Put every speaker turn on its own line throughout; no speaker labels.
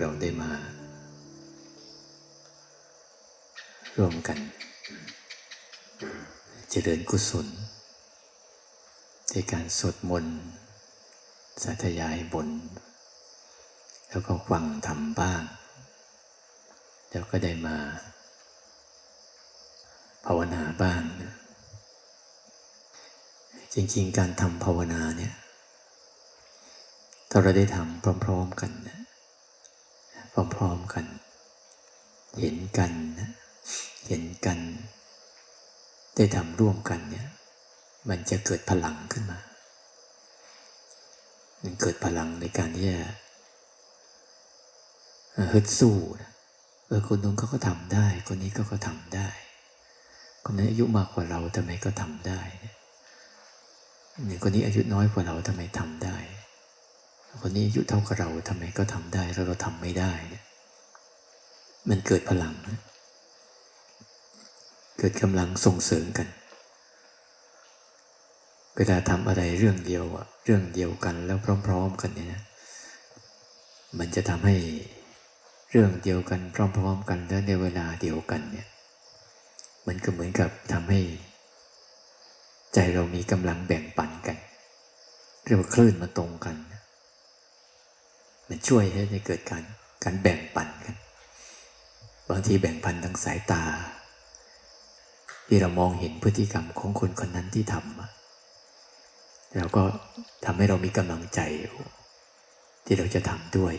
เราได้มา ร่วมกัน เจริญกุศลในการสวดมนต์สาธยายบน แล้วก็ฟังทำบ้าง แล้วก็ได้มา ภาวนาบ้างนะจริงๆ การทำภาวนาเนี่ย ถ้าเราได้ทำพร้อม ๆ กันนะ พร้อมๆกัน เห็นกันนะเห็นกัน ได้ทำร่วมกันเนี่ย มันจะเกิดพลังขึ้นมา มันเกิดพลังในการที่จะฮึดสู้นะเออคนนู้นเขาก็ทำได้ คนนี้ก็ก็ทำได้ คนนั้นอายุมากกว่าเราทำไมก็ทำได้เนี่ยคนนี้อายุน้อยกว่าเราทำไมทำได้ คนนี้อายุเท่ากับเราทำไมก็ทำได้แล้วเราทำไม่ได้เนี่ยมันเกิดพลังนะเกิดกำลังส่งเสริมกัน เวลาทำอะไรเรื่องเดียวอะเรื่องเดียวกันแล้วพร้อม ๆ กันเนี่ยมันจะทำให้เรื่องเดียวกันพร้อม ๆ กันและในเวลาเดียวกันเนี่ยมันก็เหมือนกับทำให้ ใจเรามีกำลังแบ่งปันกัน เรียกว่าคลื่นมาตรงกัน มันช่วยให้เกิดการการแบ่งปันกันบางทีแบ่งปันทางสายตา ที่เรามองเห็นพฤติกรรมของคนคนนั้นที่ทำเราก็ทำให้เรามีกำลังใจที่เราจะทำด้วย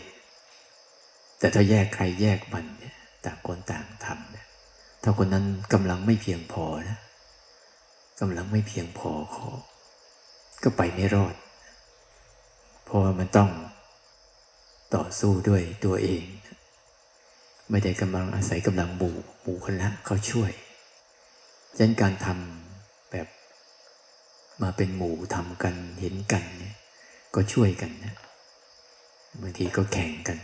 แต่ถ้าแยกใครแยกมันเนี่ยต่างคนต่างทำเนี่ยถ้าคนนั้นกำลังไม่เพียงพอนะกำลังไม่เพียงพอขอก็ไปไม่รอด เพราะว่ามันต้อง ต่อสู้ด้วยตัวเอง ไม่ได้กำลังอาศัยกำลังหมู่หมู่คณะเขาช่วยฉะนั้นการทำแบบมาเป็นหมู่ทำกันเห็นกันเนี่ยก็ช่วยกันนะบางทีก็แข่งกัน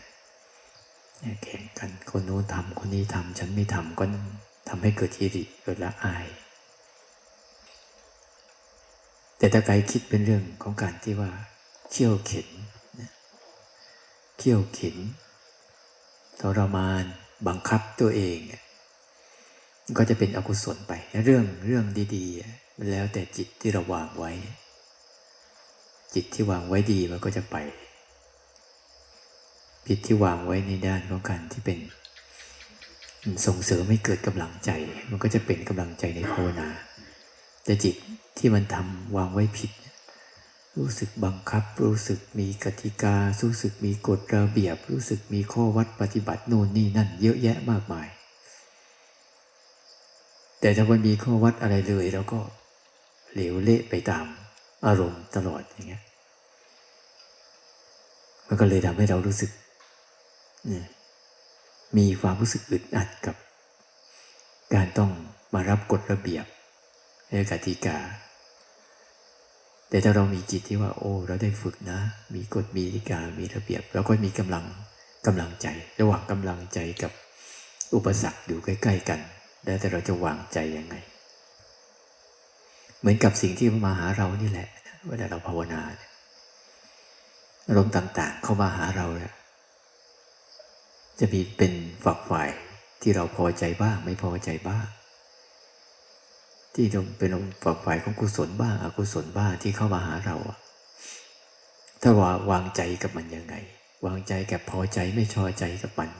แข่งกันคนนู้นทำคนนี้ทำฉันไม่ทำก็ทำให้เกิดทีริเกิดละอาย แต่ถ้าใครคิดเป็นเรื่องของการที่ว่าเขี่ยวเข็น เขี่ยวเข็นทรมาน บังคับตัวเองก็จะเป็นอกุศลไป เรื่องเรื่องดีๆมันแล้วแต่จิตที่เราวางไว้ จิตที่วางไว้ดีมันก็จะไป จิตที่วางไว้ในด้านของการที่เป็นส่งเสริมให้เกิดกำลังใจ มันก็จะเป็นกำลังใจในภาวนา แต่จิตที่มันทำวางไว้ผิด รู้สึกบังคับ รู้สึกมีกติกา รู้สึกมีกฎระเบียบ รู้สึกมีข้อวัดปฏิบัติโน่นนี่นั่น เยอะแยะมากมาย แต่ถ้ามันมีข้อวัดอะไรเลยแล้วก็เหลวเละไปตามอารมณ์ตลอดอย่างเงี้ยมันก็เลยทำให้เรารู้สึกมีความรู้สึกอึดอัดกับ การต้องมารับกฎระเบียบในกติกา แต่ถ้าเรามีจิตที่ว่า โอ้เราได้ฝึกนะ มีกฎมีกติกามีระเบียบเราก็มีกำลังกำลังใจ ระหว่างกำลังใจกับอุปสรรคอยู่ใกล้ ๆ กัน แล้วแต่เราจะวางใจยังไง เหมือนกับสิ่งที่มาหาเรานี่แหละเวลาเราภาวนาอารมณ์ต่าง ๆ เข้ามาหาเราเนี่ยจะมีเป็นฝักฝ่ายที่เราพอใจบ้าง ไม่พอใจบ้าง ที่เป็นฝักฝ่ายของกุศลบ้างอกุศลบ้างที่เข้ามาหาเราถ้าว่าวางใจกับมันยังไง วางใจกับพอใจไม่ชอใจกับมัน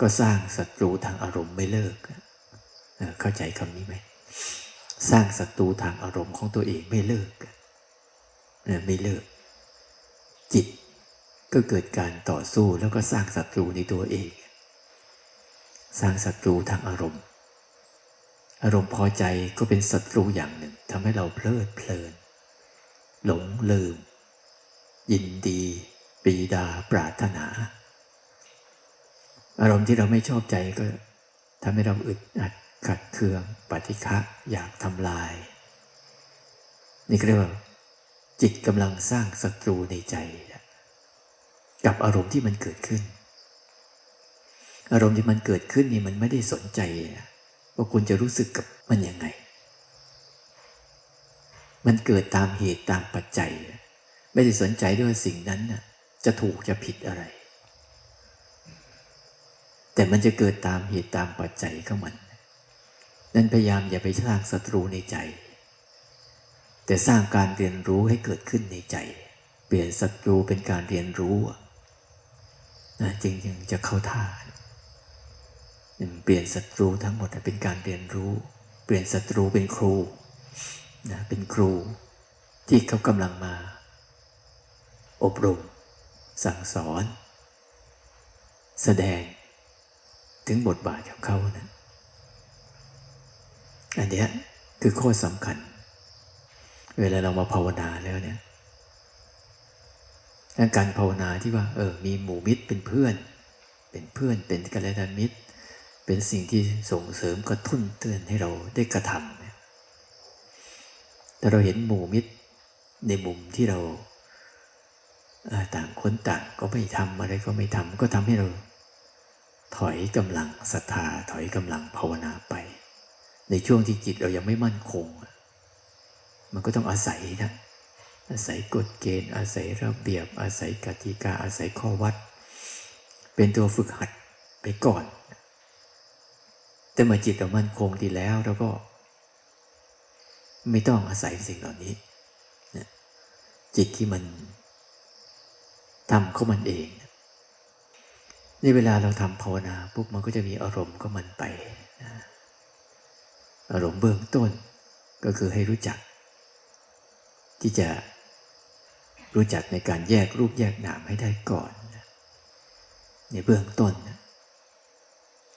ก็สร้างศัตรูทางอารมณ์ไม่เลิกเข้าใจคำนี้ไหมสร้างศัตรูทางอารมณ์ของตัวเองไม่เลิกไม่เลิก จิตก็เกิดการต่อสู้แล้วก็สร้างศัตรูในตัวเอง สร้างศัตรูทางอารมณ์ อารมณ์พอใจก็เป็นศัตรูอย่างหนึ่งทำให้เราเพลิดเพลิน หลงลืม ยินดี ปีดาปรารถนา อารมณ์ที่เราไม่ชอบใจก็ทำให้เราอึดอัดขัดเคืองปฏิฆะอยากทำลาย นี่เรียกว่า จิตกำลังสร้างศัตรูในใจ กับอารมณ์ที่มันเกิดขึ้น อารมณ์ที่มันเกิดขึ้นนี่มันไม่ได้สนใจ ว่าคุณจะรู้สึกกับมันยังไง มันเกิดตามเหตุตามปัจจัย ไม่ได้สนใจด้วยสิ่งนั้นน่ะ จะถูกจะผิดอะไร แต่มันจะเกิดตามเหตุตามปัจจัยของมัน นั้นพยายามอย่าไปสร้างศัตรูในใจ แต่สร้างการเรียนรู้ให้เกิดขึ้นในใจ เปลี่ยนศัตรูเป็นการเรียนรู้นะจริงๆจะเข้าท่า เปลี่ยนศัตรูทั้งหมดเป็นการเรียนรู้ เปลี่ยนศัตรูเป็นครูนะเป็นครูที่เขากำลังมา อบรม สั่งสอน แสดงถึงบทบาทของเขานะอันนี้คือข้อสำคัญ เวลาเรามาภาวนาแล้วเนี่ยการภาวนาที่ว่า เออ มีหมู่มิตรเป็นเพื่อน เป็นเพื่อนเป็นกัลยาณมิตร เป็นสิ่งที่ส่งเสริมกระตุ้นเตือนให้เราได้กระทำเนี่ยแต่เราเห็นหมู่มิตรในมุมที่เราต่างคนต่างก็ไม่ทำอะไรก็ไม่ทำก็ทำให้เรา ถอยกำลังศรัทธาถอยกำลังภาวนาไป ในช่วงที่จิตเรายังไม่มั่นคง มันก็ต้องอาศัยนะอาศัยกฎเกณฑ์ อาศัยระเบียบ อาศัยกติกาอาศัยข้อวัด เป็นตัวฝึกหัดไปก่อน แต่เมื่อจิตเรามั่นคงดีแล้วเราก็ ไม่ต้องอาศัยสิ่งเหล่านี้จิตที่มันทำเขามันเองในเวลาเราทำภาวนาปุ๊บมันก็จะมีอารมณ์ก็มันไปอารมณ์เบื้องต้นก็คือให้รู้จัก ที่จะรู้จักในการแยกรูปแยกนามให้ได้ก่อน ในเบื้องต้น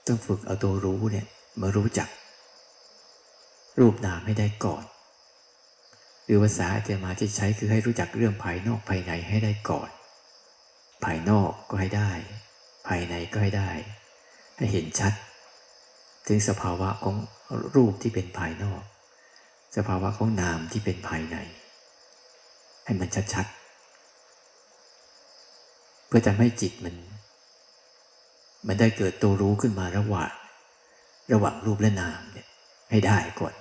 ต้องฝึกเอาตัวรู้เนี่ยมารู้จัก รูปนามให้ได้ก่อน หรือภาษาอาจารมาจะใช้คือให้รู้จักเรื่องภายนอกภายในให้ได้ก่อน ภายนอกก็ให้ได้ ภายในก็ให้ได้ ให้เห็นชัด ถึงสภาวะของรูปที่เป็นภายนอก สภาวะของนามที่เป็นภายใน ให้มันชัดๆเพื่อทำให้จิตมัน มันได้เกิดตัวรู้ขึ้นมาระหว่างระหว่างรูปและนามเนี่ยให้ได้ก่อน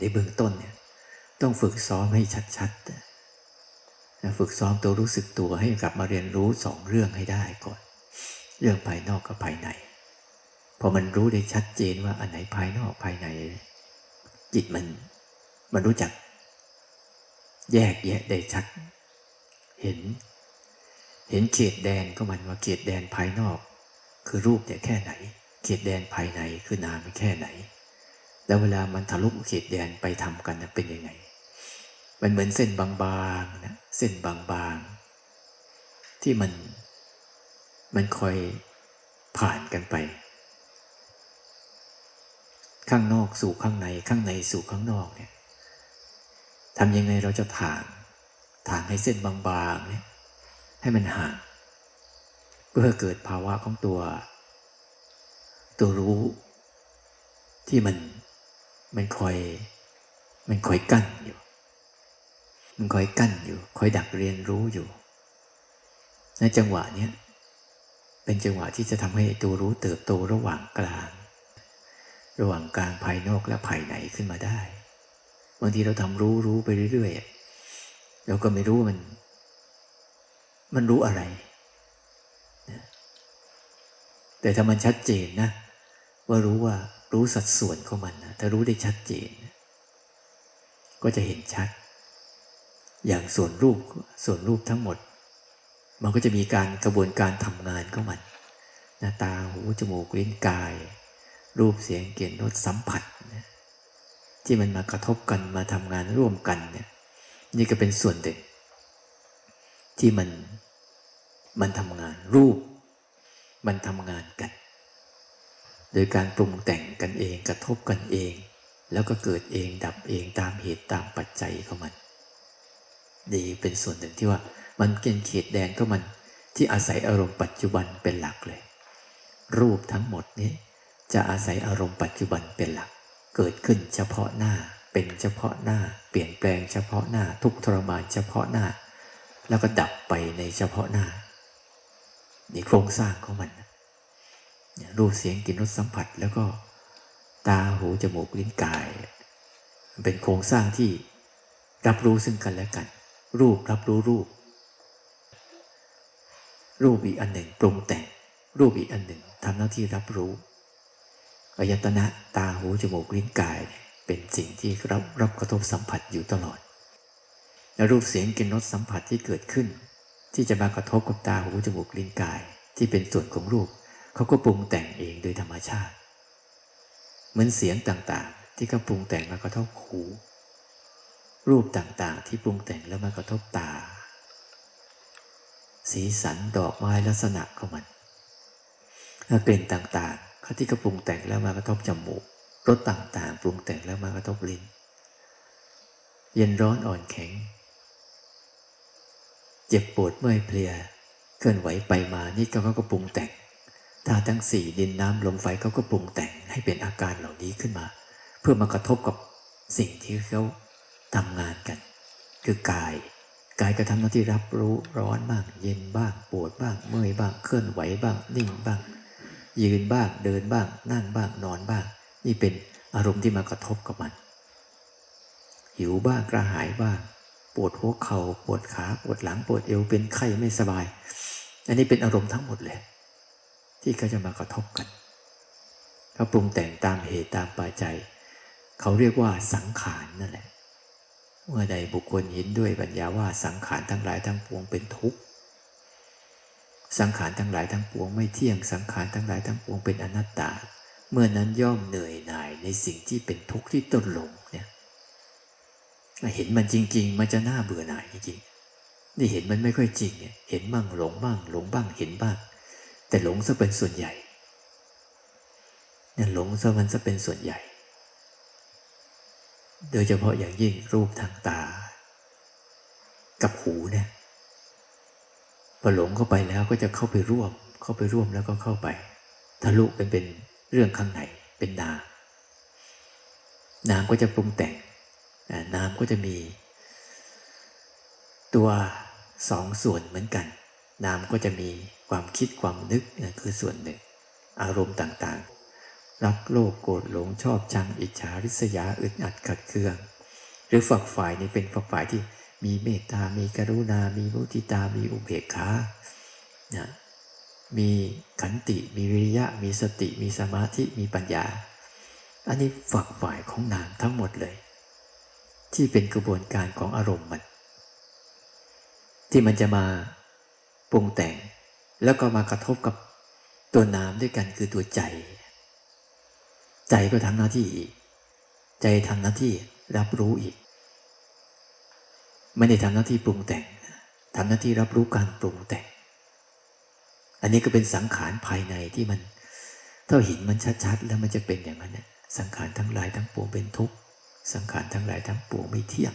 ในเบื้องต้นเนี่ยต้องฝึกซ้อมให้ชัดๆฝึกซ้อมตัวรู้สึกตัวให้กลับมาเรียนรู้สองเรื่องให้ได้ก่อน เรื่องภายนอกกับภายในพอมันรู้ได้ชัดเจนว่าอันไหนภายนอกภายใน จิตมันมันรู้จัก แยกแยะได้ชัด เห็น เห็นเขตแดนก็มันว่าเขตแดนภายนอก คือรูปเนี่ยแค่ไหน เขตแดนภายในคือนามแค่ไหน แล้วเวลามันทะลุเขตแดนไปทำกันเป็นยังไง มันเหมือนเส้นบางๆนะเส้นบางๆ ที่มันมันคอยผ่านกันไป ข้างนอกสู่ข้างในข้างในสู่ข้างนอกเนี่ยทำยังไงเราจะถ่างถ่างให้เส้นบางๆเนี่ย ให้มันห่างเพื่อเกิดภาวะของตัว ตัวรู้ ที่มันมันคอย มันคอยกั้นอยู่ มันคอยกั้นอยู่ คอยดักเรียนรู้อยู่ในจังหวะนี้เป็นจังหวะที่จะทำให้ตัวรู้เติบโตระหว่างกลาง ระหว่างกลางภายนอกและภายในขึ้นมาได้บางทีเราทำรู้รู้ไปเรื่อยๆเราก็ไม่รู้มัน มันรู้อะไร แต่ถ้ามันชัดเจนนะ ว่ารู้ว่ารู้สัดส่วนของมันนะถ้ารู้ได้ชัดเจน ก็จะเห็นชัด อย่างส่วนรูปส่วนรูปทั้งหมด มันก็จะมีการกระบวนการทำงานของมันหน้าตาหูจมูกลิ้นกาย รูปเสียงเกลิ่นรสสัมผัสที่มันมากระทบกันมาทำงานร่วมกันเนี่ยนี่ก็เป็นส่วนเด่นที่มัน มันทำงานรูป มันทำงานกัน โดยการปรุงแต่งกันเองกระทบกันเอง แล้วก็เกิดเองดับเองตามเหตุตามปัจจัยของมันดีเป็นส่วนหนึ่งที่ว่า มันเกณฑ์เขตแดนก็มันที่อาศัยอารมณ์ปัจจุบันเป็นหลักเลย รูปทั้งหมดนี้ จะอาศัยอารมณ์ปัจจุบันเป็นหลัก เกิดขึ้นเฉพาะหน้าเป็นเฉพาะหน้า เปลี่ยนแปลงเฉพาะหน้าทุกทรมานเฉพาะหน้า แล้วก็ดับไปในเฉพาะหน้า นี่โครงสร้างของมันรูปเสียงกลิ่นรสสัมผัส แล้วก็ตาหูจมูกลิ้นกาย เป็นโครงสร้างที่รับรู้ซึ่งกันและกัน รูปรับรู้รูป รูปอีกอันหนึ่งปรุงแต่ง รูปอีกอันหนึ่งทำหน้าที่รับรู้อายตนะตาหูจมูกลิ้นกาย เป็นสิ่งที่รับรับกระทบสัมผัสอยู่ตลอดแล้วรูปเสียงกลิ่นรสสัมผัสที่เกิดขึ้น ที่จะมากระทบกับตาหูจมูกลิ้นกาย ที่เป็นส่วนของรูปเขาก็ปรุงแต่งเองโดยธรรมชาติ เหมือนเสียงต่างๆ ที่เขาปรุงแต่งมากระทบหู รูปต่างๆ ที่ปรุงแต่งแล้วมากระทบตา สีสันดอกไม้ลักษณะของมันกลิ่นต่างๆเขาที่กระปรุงแต่งแล้วมากระทบจมูกรสต่างๆ ปรุงแต่งแล้วมากระทบลิ้น เย็นร้อนอ่อนแข็ง เจ็บปวดเมื่อยเพลียเคลื่อนไหวไปมานี่เขาก็ปรุงแต่งธาตุทั้งสี่ดินน้ำลมไฟเขาก็ปรุงแต่งให้เป็นอาการเหล่านี้ขึ้นมา เพื่อมากระทบกับสิ่งที่เขาทำงานกัน คือกาย กายกระทำหน้าที่รับรู้ร้อนบ้าง เย็นบ้างปวดบ้างเมื่อยบ้างเคลื่อนไหวบ้าง นิ่งบ้าง ยืนบ้างเดินบ้าง นั่งบ้างนอนบ้าง นี่เป็นอารมณ์ที่มากระทบกับมัน หิวบ้างกระหายบ้าง ปวดหัวเขา่าปวดขาปวดหลังปวดเอวเป็นไข้ไม่สบาย อันนี้เป็นอารมณ์ทั้งหมดเลย ที่เขาจะมากระทบกันเขาปรุงแต่งตามเหตุตามปัจจัยเขาเรียกว่าสังขารนั่นแหละเมื่อใดบุคคลเห็นด้วยปัญญาว่าสังขารทั้งหลายทั้งปวงเป็นทุกข์สังขารทั้งหลายทั้งปวงไม่เที่ยงสังขารทั้งหลายทั้งปวงเป็นอนัตตา เมื่อนั้นย่อมเหนื่อยหน่ายในสิ่งที่เป็นทุกข์ที่ต้นลงเนี่ย เห็นมันจริง ๆ มันจะน่าเบื่อหน่ายจริงๆนี่เห็นมันไม่ค่อยจริงเนี่ยเห็นบ้างหลงบ้าง หลงบ้างเห็นบ้าง แต่หลงซะเป็นส่วนใหญ่เนี่ยหลงซะมันซะเป็นส่วนใหญ่ โดยเฉพาะอย่างยิ่งรูปทางตา กับหูเนี่ยพอหลงเข้าไปแล้วก็จะเข้าไปร่วม เข้าไปร่วมแล้วก็เข้าไป ทะลุเป็นเป็นเรื่องข้างในเป็นนามนามก็จะปรุงแต่ง นามก็จะมีตัวสองส่วนเหมือนกันนามก็จะมีความคิดความนึกนั่นคือส่วนหนึ่ง อารมณ์ต่างๆ รักโลภโกรธหลงชอบชังอิจฉาริษยาอึดอัดขัดเคือง หรือฝักฝ่ายนี้เป็นฝักฝ่ายที่มีเมตตา มีกรุณา มีมุทิตา มีอุเบกขานะมีขันติ มีวิริยะ มีสติ มีสมาธิ มีปัญญา อันนี้ฝักฝ่ายของนามทั้งหมดเลย ที่เป็นกระบวนการของอารมณ์มัน ที่มันจะมาปรุงแต่ง แล้วก็มากระทบกับตัวนามด้วยกันคือตัวใจ ใจก็ทำหน้าที่อีก ใจทำหน้าที่รับรู้อีก ไม่ได้ทำหน้าที่ปรุงแต่งทำหน้าที่รับรู้การปรุงแต่ง อันนี้ก็เป็นสังขารภายในที่มัน ถ้าเห็นมันชัดๆ แล้วมันจะเป็นอย่างนั้นเนี่ยสังขารทั้งหลายทั้งปวงเป็นทุกข์ สังขารทั้งหลายทั้งปวงไม่เที่ยง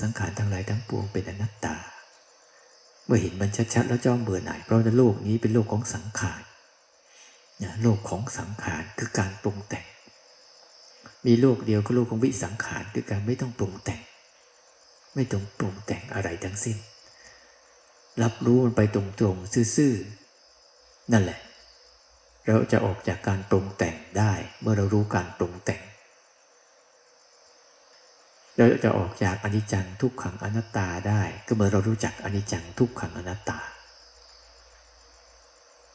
สังขารทั้งหลายทั้งปวงเป็นอนัตตา เมื่อเห็นมันชัดๆแล้วจ้องเบื่อหน่ายเพราะโลกนี้เป็นโลกของสังขารนะโลกของสังขารคือการปรุงแต่ง มีโลกเดียวก็โลกของวิสังขารคือการไม่ต้องปรุงแต่ง ไม่ต้องปรุงแต่งอะไรทั้งสิ้น รับรู้มันไปตรงๆซื่อๆนั่นแหละ เราจะออกจากการปรุงแต่งได้เมื่อเรารู้การปรุงแต่ง เราจะออกจากอนิจจังทุกขังอนัตตาได้ ก็เมื่อเรารู้จักอนิจจังทุกขังอนัตตา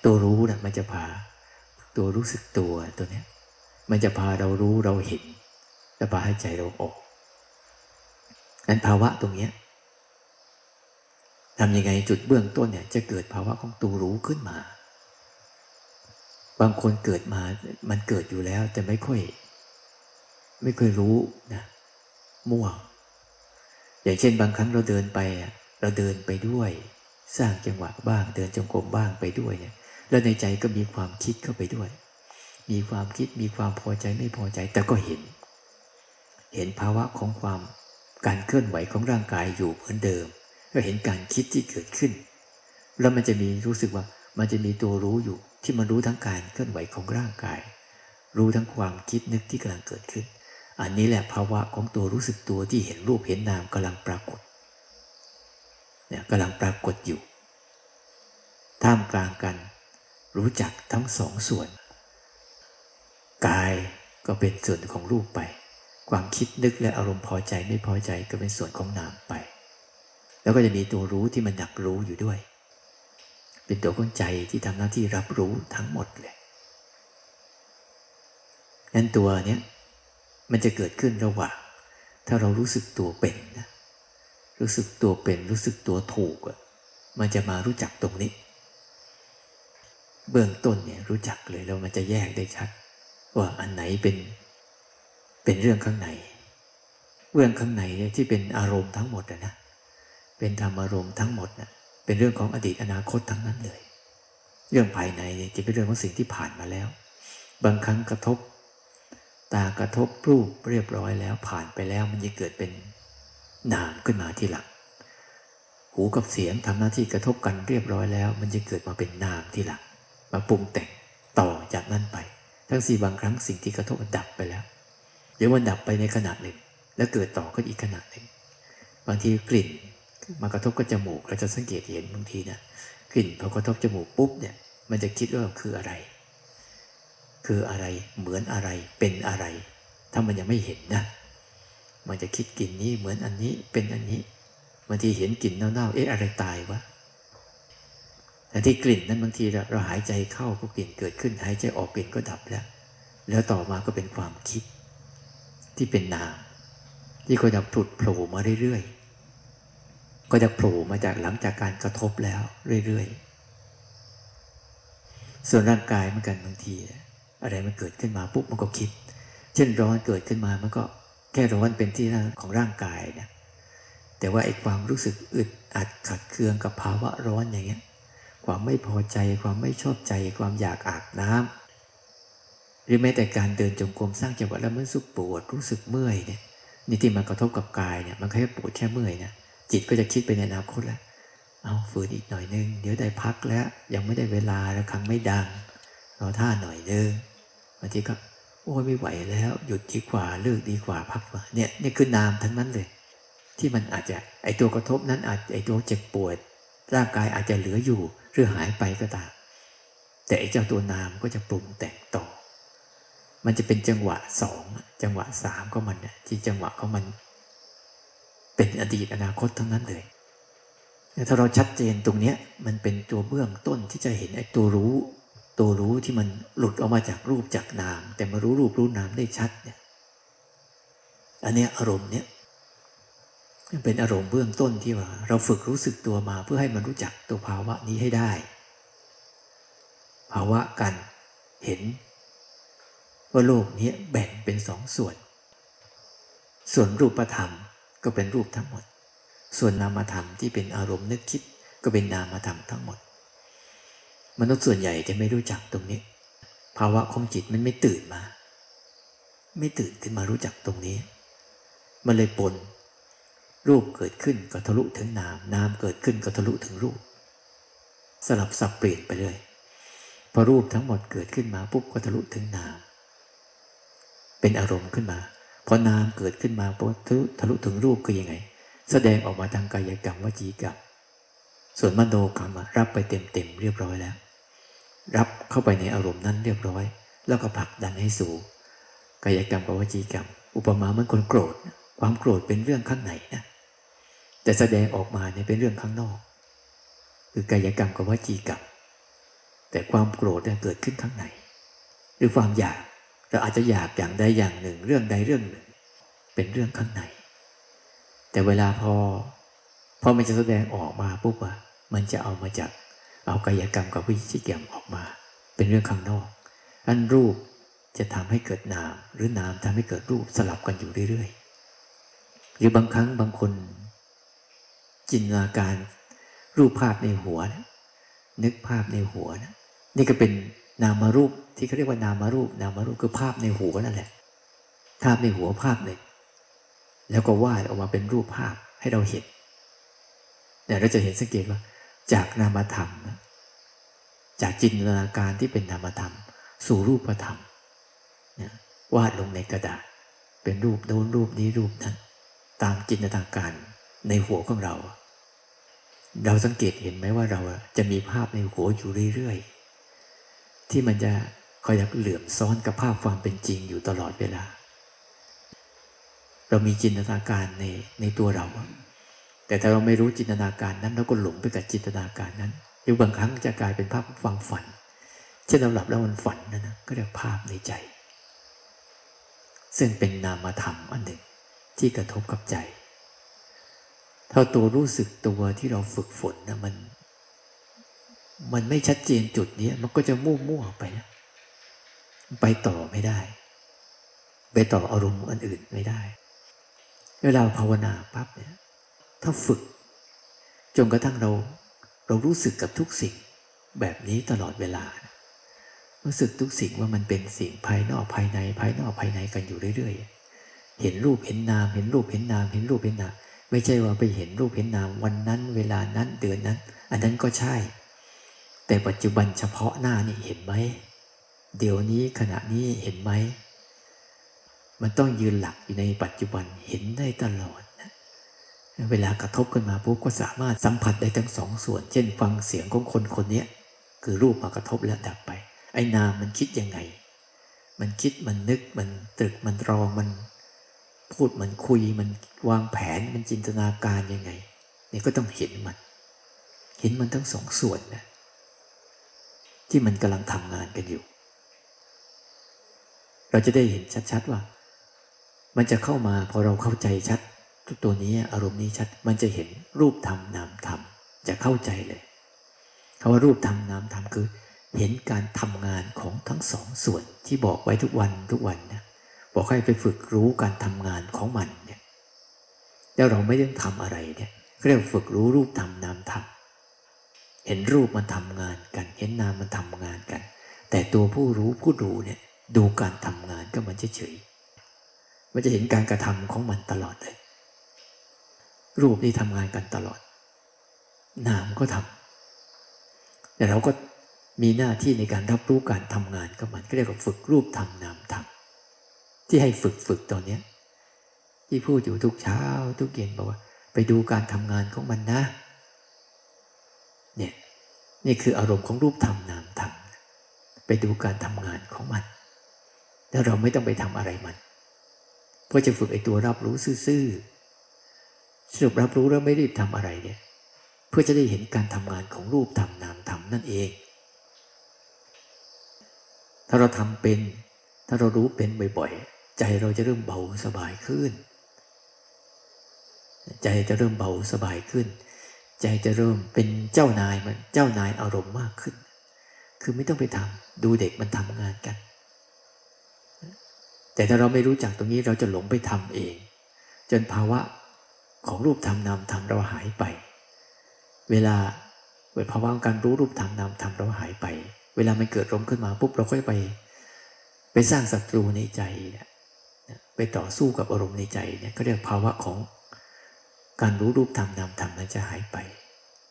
ตัวรู้นะมันจะพา ตัวรู้สึกตัวตัวเนี้ย มันจะพาเรารู้เราเห็นจะพาให้ใจเราออกนั้นภาวะตรงเนี้ยทำยังไงจุดเบื้องต้นเนี่ย จะเกิดภาวะของตัวรู้ขึ้นมา บางคนเกิดมา มันเกิดอยู่แล้ว แต่ไม่ค่อย ไม่ค่อยรู้นะ มั่ว อย่างเช่นบางครั้งเราเดินไป เราเดินไปด้วย สร้างจังหวะบ้างเดินจงกรมบ้างไปด้วยเนี่ยแล้วในใจก็มีความคิดเข้าไปด้วย มีความคิดมีความพอใจไม่พอใจแต่ก็เห็น เห็นภาวะของความการเคลื่อนไหวของร่างกายอยู่เหมือนเดิม ก็เห็นการคิดที่เกิดขึ้น แล้วมันจะมีรู้สึกว่ามันจะมีตัวรู้อยู่ที่มันรู้ทั้งการเคลื่อนไหวของร่างกาย รู้ทั้งความคิดนึกที่กำลังเกิดขึ้น อันนี้แหละภาวะของตัวรู้สึกตัวที่เห็นรูปเห็นนามกำลังปรากฏเนี่ยกำลังปรากฏอยู่ ท่ามกลางกัน รู้จักทั้งสองส่วน กายก็เป็นส่วนของรูปไป ความคิดนึกและอารมณ์พอใจไม่พอใจก็เป็นส่วนของนามไป แล้วก็จะมีตัวรู้ที่มันหนักรู้อยู่ด้วย เป็นตัวของใจที่ทำหน้าที่รับรู้ทั้งหมดเลยนั้นตัวเนี้ย มันจะเกิดขึ้นระหว่างถ้าเรารู้สึกตัวเป็นนะรู้สึกตัวเป็นรู้สึกตัวถูกอะมันจะมารู้จักตรงนี้ เบื้องต้นเนี่ยรู้จักเลยแล้วมันจะแยกได้ชัด ว่าอันไหนเป็นเป็นเรื่องข้างใน เรื่องข้างในเนี่ยที่เป็นอารมณ์ทั้งหมดนะเป็นธรรมอารมณ์ทั้งหมดนะเป็นเรื่องของอดีตอนาคตทั้งนั้นเลย เรื่องภายในเนี่ยจะเป็นเรื่องของสิ่งที่ผ่านมาแล้ว บางครั้งกระทบ ตากระทบรูปเรียบร้อยแล้วผ่านไปแล้วมันจะเกิดเป็นนามขึ้นมาที่หลังหูกับเสียงทำหน้าที่กระทบกันเรียบร้อยแล้ว มันจะเกิดมาเป็นนามที่หลังมาปรุงแต่งต่อจากนั้นไป ทั้งสี่บางครั้งสิ่งที่กระทบมันดับไปแล้ว เดี๋ยวมันดับไปในขณะหนึ่ง แล้วเกิดต่อก็อีกขณะหนึ่ง บางทีกลิ่นมากระทบกับจมูกเราจะสังเกตเห็นบางทีนะกลิ่นพอกระทบจมูกปุ๊บเนี่ยมันจะคิดว่าคืออะไร คืออะไรเหมือนอะไรเป็นอะไร ถ้ามันยังไม่เห็นนะมันจะคิดกลิ่นนี้เหมือนอันนี้เป็นอันนี้บางทีเห็นกลิ่นเน่าๆเอ๊ะอะไรตายวะแต่ที่กลิ่นนั้นบางทีเราหายใจเข้าก็กลิ่นเกิดขึ้นหายใจออกกลิ่นก็ดับแล้ว แล้วต่อมาก็เป็นความคิด ที่เป็นนาม ที่ก็จะผุดโผล่มาเรื่อยๆก็จะโผล่มาจากหลังจากการกระทบแล้วเรื่อยๆส่วนร่างกายเหมือนกันบางที อะไรมันเกิดขึ้นมาปุ๊บมันก็คิด เช่นร้อนเกิดขึ้นมามันก็แค่ร้อนเป็นที่ของร่างกายนะแต่ว่าไอ้ความรู้สึกอึดอัดขัดเคืองกับภาวะร้อนอย่างเงี้ยความไม่พอใจความไม่ชอบใจความอยากอาบน้ำหรือแม้แต่การเดินจงกรมสร้างจังหวะแล้วมันสุกปวดรู้สึกเมื่อยเนี่ยนี่ที่มันกระทบกับกายเนี่ยมันแค่ปวดแค่เมื่อยนะจิตก็จะคิดไปในอนาคตแล้วเอาฝืนอีกหน่อยนึง เดี๋ยวได้พักแล้ว ยังไม่ได้เวลาแล้วครั้งไม่ดังรอท่าหน่อยนึง บางทีก็โอ้ยไม่ไหวแล้ว หยุดดีกว่าเลิกดีกว่าพักมาเนี่ยนี่คือนามทั้งนั้นเลย ที่มันอาจจะไอตัวกระทบนั้นอาจไอตัวเจ็บปวด ร่างกายอาจจะเหลืออยู่หรือหายไปก็ตามแต่ไอเจ้าตัวนามก็จะปรุงแต่งต่อ มันจะเป็นจังหวะสองจังหวะสามก็มันเนี่ยที่จังหวะของมัน เป็นอดีตอนาคตทั้งนั้นเลยถ้าเราชัดเจนตรงเนี้ยมันเป็นตัวเบื้องต้นที่จะเห็นไอ้ตัวรู้ ตัวรู้ที่มันหลุดออกมาจากรูปจากนาม แต่มารู้รูปรู้นามได้ชัดเนี่ยอันนี้อารมณ์เนี้ยเป็นอารมณ์เบื้องต้นที่ว่า เราฝึกรู้สึกตัวมาเพื่อให้มันรู้จักตัวภาวะนี้ให้ได้ ภาวะกันเห็น ว่าโลกนี้แบ่งเป็นสองส่วน ส่วนรูปธรรมก็เป็นรูปทั้งหมด ส่วนนามธรรมที่เป็นอารมณ์นึกคิดก็เป็นนามธรรมทั้งหมด มนุษย์ส่วนใหญ่จะไม่รู้จักตรงนี้ ภาวะของจิตมันไม่ตื่นมา ไม่ตื่นขึ้นมารู้จักตรงนี้ มันเลยปน รูปเกิดขึ้นก็ทะลุถึงนาม นามเกิดขึ้นก็ทะลุถึงรูป สลับสับเปลี่ยนไปเลยพอรูปทั้งหมดเกิดขึ้นมาปุ๊บก็ทะลุถึงนาม เป็นอารมณ์ขึ้นมาพอนามเกิดขึ้นมาปุ๊บทะลุถึงรูปก็ยังไง แสดงออกมาทางกายกรรมวจีกรรม ส่วนมโนกรรมรับไปเต็มๆเรียบร้อยแล้ว รับเข้าไปในอารมณ์นั้นเรียบร้อย แล้วก็ผลักดันให้สู่กายกรรมกับวจีกรรม อุปมาเหมือนคนโกรธ ความโกรธเป็นเรื่องข้างในนะแต่แสดงออกมาเนี่ยเป็นเรื่องข้างนอก คือกายกรรมกับวจีกรรม แต่ความโกรธเนี่ยเกิดขึ้นข้างใน หรือความอยากเราอาจจะอยากอย่างใดอย่างหนึ่ง เรื่องใดเรื่องหนึ่ง เป็นเรื่องข้างใน แต่เวลาพอ พอมันจะแสดงออกมาปุ๊บอะมันจะเอามาจากเอากายกรรมกับวิจิกรรมออกมา เป็นเรื่องข้างนอกอันรูปจะทำให้เกิดนาม หรือนามทำให้เกิดรูปสลับกันอยู่เรื่อยๆ หรือบางครั้งบางคน จินตนาการรูปภาพในหัวนะนึกภาพในหัวนะนี่ก็เป็นนามารูปที่เขาเรียกว่านามารูป นามารูปคือภาพในหัวนั่นแหละ ภาพในหัวภาพหนึ่งแล้วก็วาดออกมาเป็นรูปภาพให้เราเห็น เนี่ยเราจะเห็นสังเกตว่า จากนามธรรมจากจินตนาการที่เป็นนามธรรม สู่รูปธรรมเนี่ยวาดลงในกระดาษ เป็นรูปโน้นรูปนี้รูปนั้น ตามจินตนาการในหัวของเรา เราสังเกตเห็นไหมว่าเราจะมีภาพในหัวอยู่เรื่อยๆ ที่มันจะคอยเหลื่อมซ้อนกับภาพความเป็นจริงอยู่ตลอดเวลา เรามีจินตนาการในในตัวเรา แต่ถ้าเราไม่รู้จินตนาการนั้นเราก็หลงไปกับจินตนาการนั้นหรือบางครั้งจะกลายเป็นภาพฟังฝัน เช่นเราหลับแล้วมันฝันนะนนะก็เรียกภาพในใจ ซึ่งเป็นนามธรรมอันหนึ่งที่กระทบกับใจถ้าตัวรู้สึกตัวที่เราฝึกฝนนะมัน มันไม่ชัดเจนจุดนี้มันก็จะมั่วมั่วไปนะไปต่อไม่ได้ ไปต่ออารมณ์อันอื่นไม่ได้ เวลาภาวนาปั๊บเนี่ย ถ้าฝึก จนกระทั่งเรา เรารู้สึกกับทุกสิ่งแบบนี้ตลอดเวลารู้สึกทุกสิ่งว่ามันเป็นสิ่งภายนอกภายใน ภายนอกภายในกันอยู่เรื่อยๆ เห็นรูปเห็นนาม เห็นรูปเห็นนาม เห็นรูปเห็นนาม ไม่ใช่ว่าไปเห็นรูปเห็นนามวันนั้น เวลานั้นเดือนนั้น อันนั้นก็ใช่ แต่ปัจจุบันเฉพาะหน้านี่เห็นไหม เดี๋ยวนี้ขณะนี้เห็นไหม มันต้องยืนหลักอยู่ในปัจจุบันเห็นได้ตลอด เวลากระทบกันมาปุ๊บก็สามารถสัมผัสได้ทั้งสองส่วน เช่น ฟังเสียงของคนคนนี้คือรูปมากระทบแล้วดับไป ไอ้นามมันคิดยังไง มันคิดมันนึกมันตรึกมันรองมัน พูดมันคุยมันวางแผนมันจินตนาการยังไงนี่ก็ต้องเห็นมัน เห็นมันทั้งสองส่วนนะที่มันกำลังทำงานกันอยู่ เราจะได้เห็นชัดๆว่า มันจะเข้ามาพอเราเข้าใจชัด ตัวนี้อารมณ์นี้ชัดมันจะเห็นรูปธรรมนามธรรมจะเข้าใจเลยคำว่ารูปธรรมนามธรรมคือ เห็นการทำงานของทั้งสองส่วนที่บอกไว้ทุกวันทุกวันนะบอกให้ไปฝึกรู้การทำงานของมันเนี่ยแล้วเราไม่ต้องทำอะไรเนี่ยเรียกฝึกรู้รูปธรรมนามธรรมเห็นรูปมันทำงานกัน เห็นนามมันทำงานกัน แต่ตัวผู้รู้ผู้ดูเนี่ยดูการทำงานก็มันเฉยมันจะเห็นการกระทำของมันตลอดเลย รูปนี่ทำงานกันตลอด นามก็ทำแต่เราก็มีหน้าที่ในการรับรู้การทำงานกับมันก็เรียกว่าฝึกรูปทำนามทำที่ให้ฝึกฝึกตอนนี้ที่พูดอยู่ทุกเช้า ทุกเย็นบอกว่า ไปดูการทำงานของมันนะ เนี่ยนี่คืออารมณ์ของรูปธรรมนามธรรมไปดูการทำงานของมัน แล้วเราไม่ต้องไปทำอะไรมัน เพราะจะฝึกไอ้ตัวรับรู้ซื่อๆ สรุปรับรู้แล้วไม่รีบทำอะไรเนี่ย เพื่อจะได้เห็นการทำงานของรูปธรรมนามธรรมนั่นเอง ถ้าเราทำเป็น ถ้าเรารู้เป็นบ่อยๆ ใจเราจะเริ่มเบาสบายขึ้น ใจจะเริ่มเบาสบายขึ้น ใจจะเริ่มเป็นเจ้านายมันเจ้านายอารมณ์มากขึ้น คือไม่ต้องไปทำดูเด็กมันทำงานกัน แต่ถ้าเราไม่รู้จักตรงนี้เราจะหลงไปทำเอง จนภาวะ ของรูปธรรมนามธรรมเราหายไป เวลาเวภาวะการรู้รูปธรรมนามธรรมเราหายไป เวลามันเกิดรมขึ้นมาปุ๊บเราก็ไป ไปสร้างศัตรูในใจเนี่ยไปต่อสู้กับอารมณ์ในใจเนี่ยก็เรียกภาวะของการรู้รูปธรรมนามธรรมนั้นจะหายไป